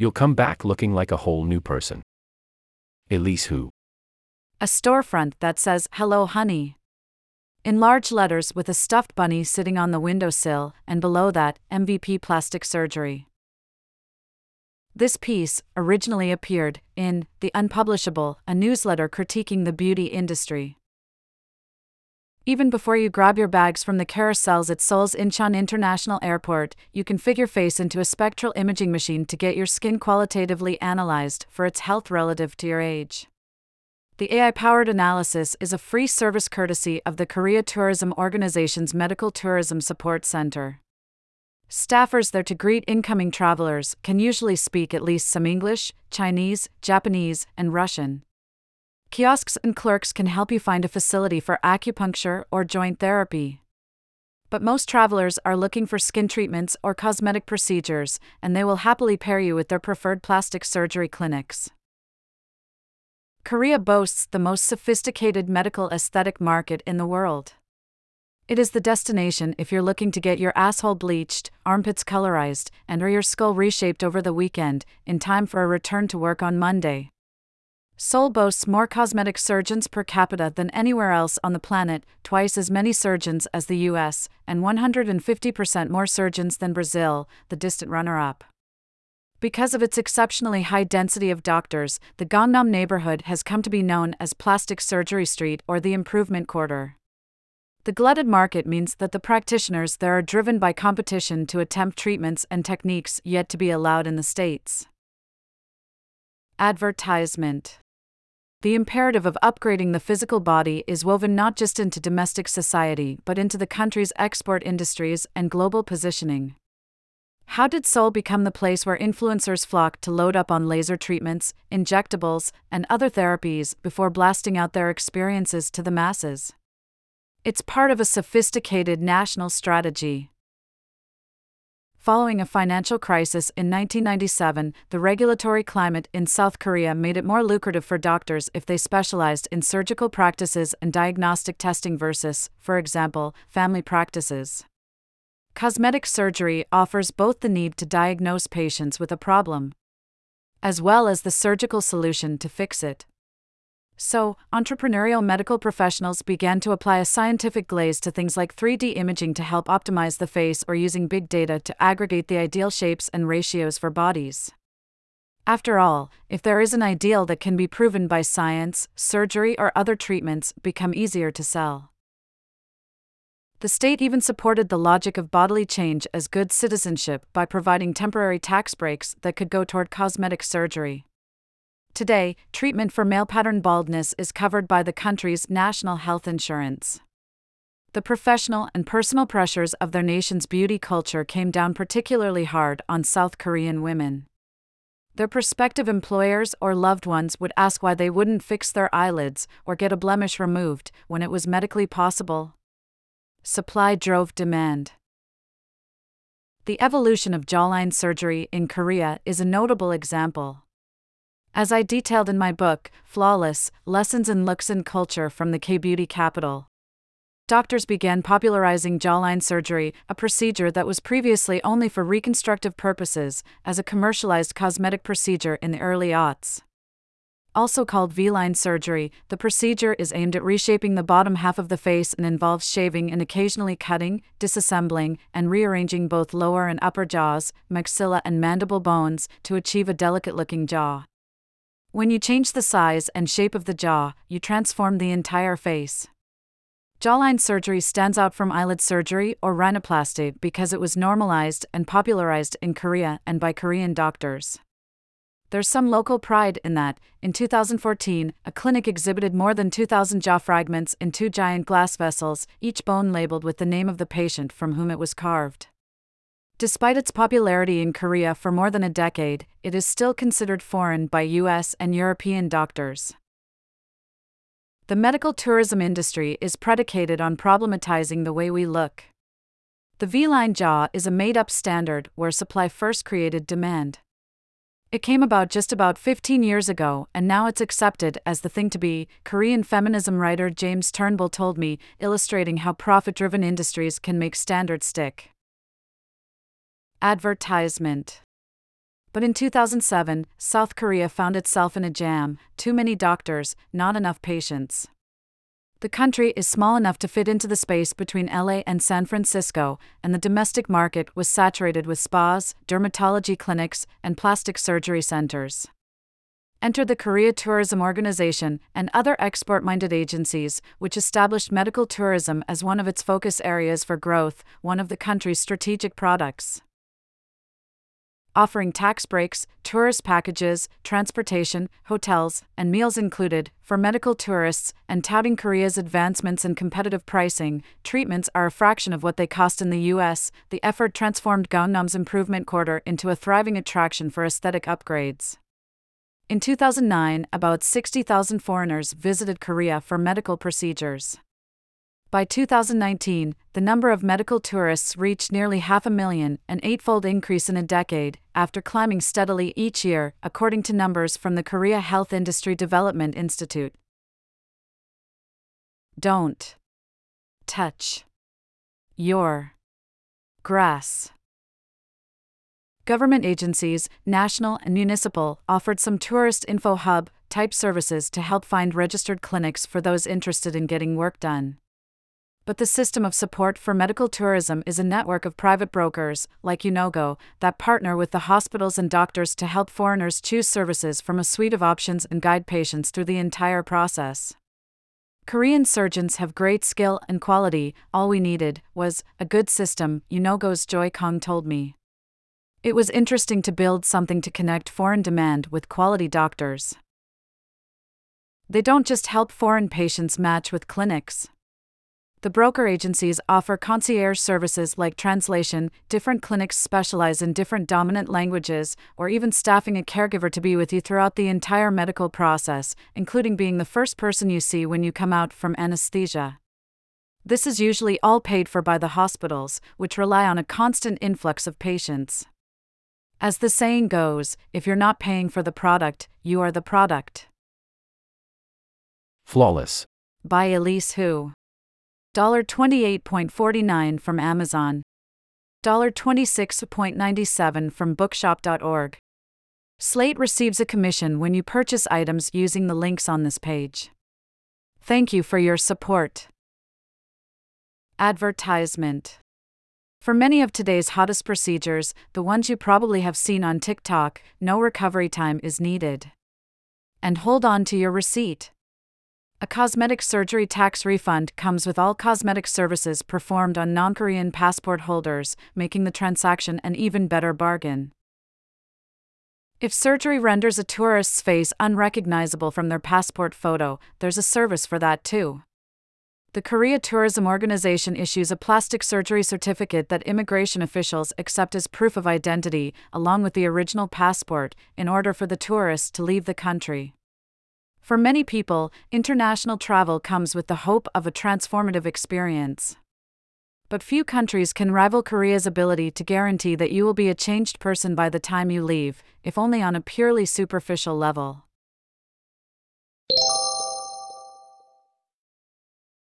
You'll come back looking like a whole new person. Elise Hu. A storefront that says, Hello, honey. In large letters with a stuffed bunny sitting on the windowsill, and below that, MVP plastic surgery. This piece originally appeared in The Unpublishable, a newsletter critiquing the beauty industry. Even before you grab your bags from the carousels at Seoul's Incheon International Airport, you can fit your face into a spectral imaging machine to get your skin qualitatively analyzed for its health relative to your age. The AI powered analysis is a free service courtesy of the Korea Tourism Organization's Medical Tourism Support Center. Staffers there to greet incoming travelers can usually speak at least some English, Chinese, Japanese, and Russian. Kiosks and clerks can help you find a facility for acupuncture or joint therapy. But most travelers are looking for skin treatments or cosmetic procedures, and they will happily pair you with their preferred plastic surgery clinics. Korea boasts the most sophisticated medical aesthetic market in the world. It is the destination if you're looking to get your asshole bleached, armpits colorized, and or your skull reshaped over the weekend in time for a return to work on Monday. Seoul boasts more cosmetic surgeons per capita than anywhere else on the planet, twice as many surgeons as the US, and 150% more surgeons than Brazil, the distant runner up. Because of its exceptionally high density of doctors, the Gangnam neighborhood has come to be known as Plastic Surgery Street or the Improvement Quarter. The glutted market means that the practitioners there are driven by competition to attempt treatments and techniques yet to be allowed in the States. Advertisement the imperative of upgrading the physical body is woven not just into domestic society but into the country's export industries and global positioning. How did Seoul become the place where influencers flock to load up on laser treatments, injectables, and other therapies before blasting out their experiences to the masses? It's part of a sophisticated national strategy. Following a financial crisis in 1997, the regulatory climate in South Korea made it more lucrative for doctors if they specialized in surgical practices and diagnostic testing versus, for example, family practices. Cosmetic surgery offers both the need to diagnose patients with a problem, as well as the surgical solution to fix it. So, entrepreneurial medical professionals began to apply a scientific glaze to things like 3D imaging to help optimize the face or using big data to aggregate the ideal shapes and ratios for bodies. After all, if there is an ideal that can be proven by science, surgery, or other treatments become easier to sell. The state even supported the logic of bodily change as good citizenship by providing temporary tax breaks that could go toward cosmetic surgery. Today, treatment for male pattern baldness is covered by the country's national health insurance. The professional and personal pressures of their nation's beauty culture came down particularly hard on South Korean women. Their prospective employers or loved ones would ask why they wouldn't fix their eyelids or get a blemish removed when it was medically possible. Supply drove demand. The evolution of jawline surgery in Korea is a notable example. As I detailed in my book, Flawless Lessons in Looks and Culture from the K Beauty Capital, doctors began popularizing jawline surgery, a procedure that was previously only for reconstructive purposes, as a commercialized cosmetic procedure in the early aughts. Also called V line surgery, the procedure is aimed at reshaping the bottom half of the face and involves shaving and occasionally cutting, disassembling, and rearranging both lower and upper jaws, maxilla, and mandible bones to achieve a delicate looking jaw. When you change the size and shape of the jaw, you transform the entire face. Jawline surgery stands out from eyelid surgery or rhinoplasty because it was normalized and popularized in Korea and by Korean doctors. There's some local pride in that. In 2014, a clinic exhibited more than 2,000 jaw fragments in two giant glass vessels, each bone labeled with the name of the patient from whom it was carved. Despite its popularity in Korea for more than a decade, it is still considered foreign by US and European doctors. The medical tourism industry is predicated on problematizing the way we look. The V line jaw is a made up standard where supply first created demand. It came about just about 15 years ago, and now it's accepted as the thing to be, Korean feminism writer James Turnbull told me, illustrating how profit driven industries can make standards stick. Advertisement But in 2007, South Korea found itself in a jam too many doctors, not enough patients. The country is small enough to fit into the space between LA and San Francisco, and the domestic market was saturated with spas, dermatology clinics, and plastic surgery centers. Enter the Korea Tourism Organization and other export minded agencies, which established medical tourism as one of its focus areas for growth, one of the country's strategic products offering tax breaks, tourist packages, transportation, hotels, and meals included for medical tourists, and touting Korea's advancements in competitive pricing. Treatments are a fraction of what they cost in the US. The effort transformed Gangnam's improvement quarter into a thriving attraction for aesthetic upgrades. In 2009, about 60,000 foreigners visited Korea for medical procedures. By 2019, the number of medical tourists reached nearly half a million, an eightfold increase in a decade, after climbing steadily each year, according to numbers from the Korea Health Industry Development Institute. Don't touch your grass. Government agencies, national and municipal, offered some tourist info hub type services to help find registered clinics for those interested in getting work done but the system of support for medical tourism is a network of private brokers, like Unogo, that partner with the hospitals and doctors to help foreigners choose services from a suite of options and guide patients through the entire process. Korean surgeons have great skill and quality, all we needed was a good system, Unogo's Joy Kong told me. It was interesting to build something to connect foreign demand with quality doctors. They don't just help foreign patients match with clinics. The broker agencies offer concierge services like translation, different clinics specialize in different dominant languages, or even staffing a caregiver to be with you throughout the entire medical process, including being the first person you see when you come out from anesthesia. This is usually all paid for by the hospitals, which rely on a constant influx of patients. As the saying goes, if you're not paying for the product, you are the product. Flawless. By Elise Hu. $28.49 from Amazon. $26.97 from bookshop.org. Slate receives a commission when you purchase items using the links on this page. Thank you for your support. Advertisement For many of today's hottest procedures, the ones you probably have seen on TikTok, no recovery time is needed. And hold on to your receipt. A cosmetic surgery tax refund comes with all cosmetic services performed on non Korean passport holders, making the transaction an even better bargain. If surgery renders a tourist's face unrecognizable from their passport photo, there's a service for that too. The Korea Tourism Organization issues a plastic surgery certificate that immigration officials accept as proof of identity, along with the original passport, in order for the tourist to leave the country. For many people, international travel comes with the hope of a transformative experience. But few countries can rival Korea's ability to guarantee that you will be a changed person by the time you leave, if only on a purely superficial level.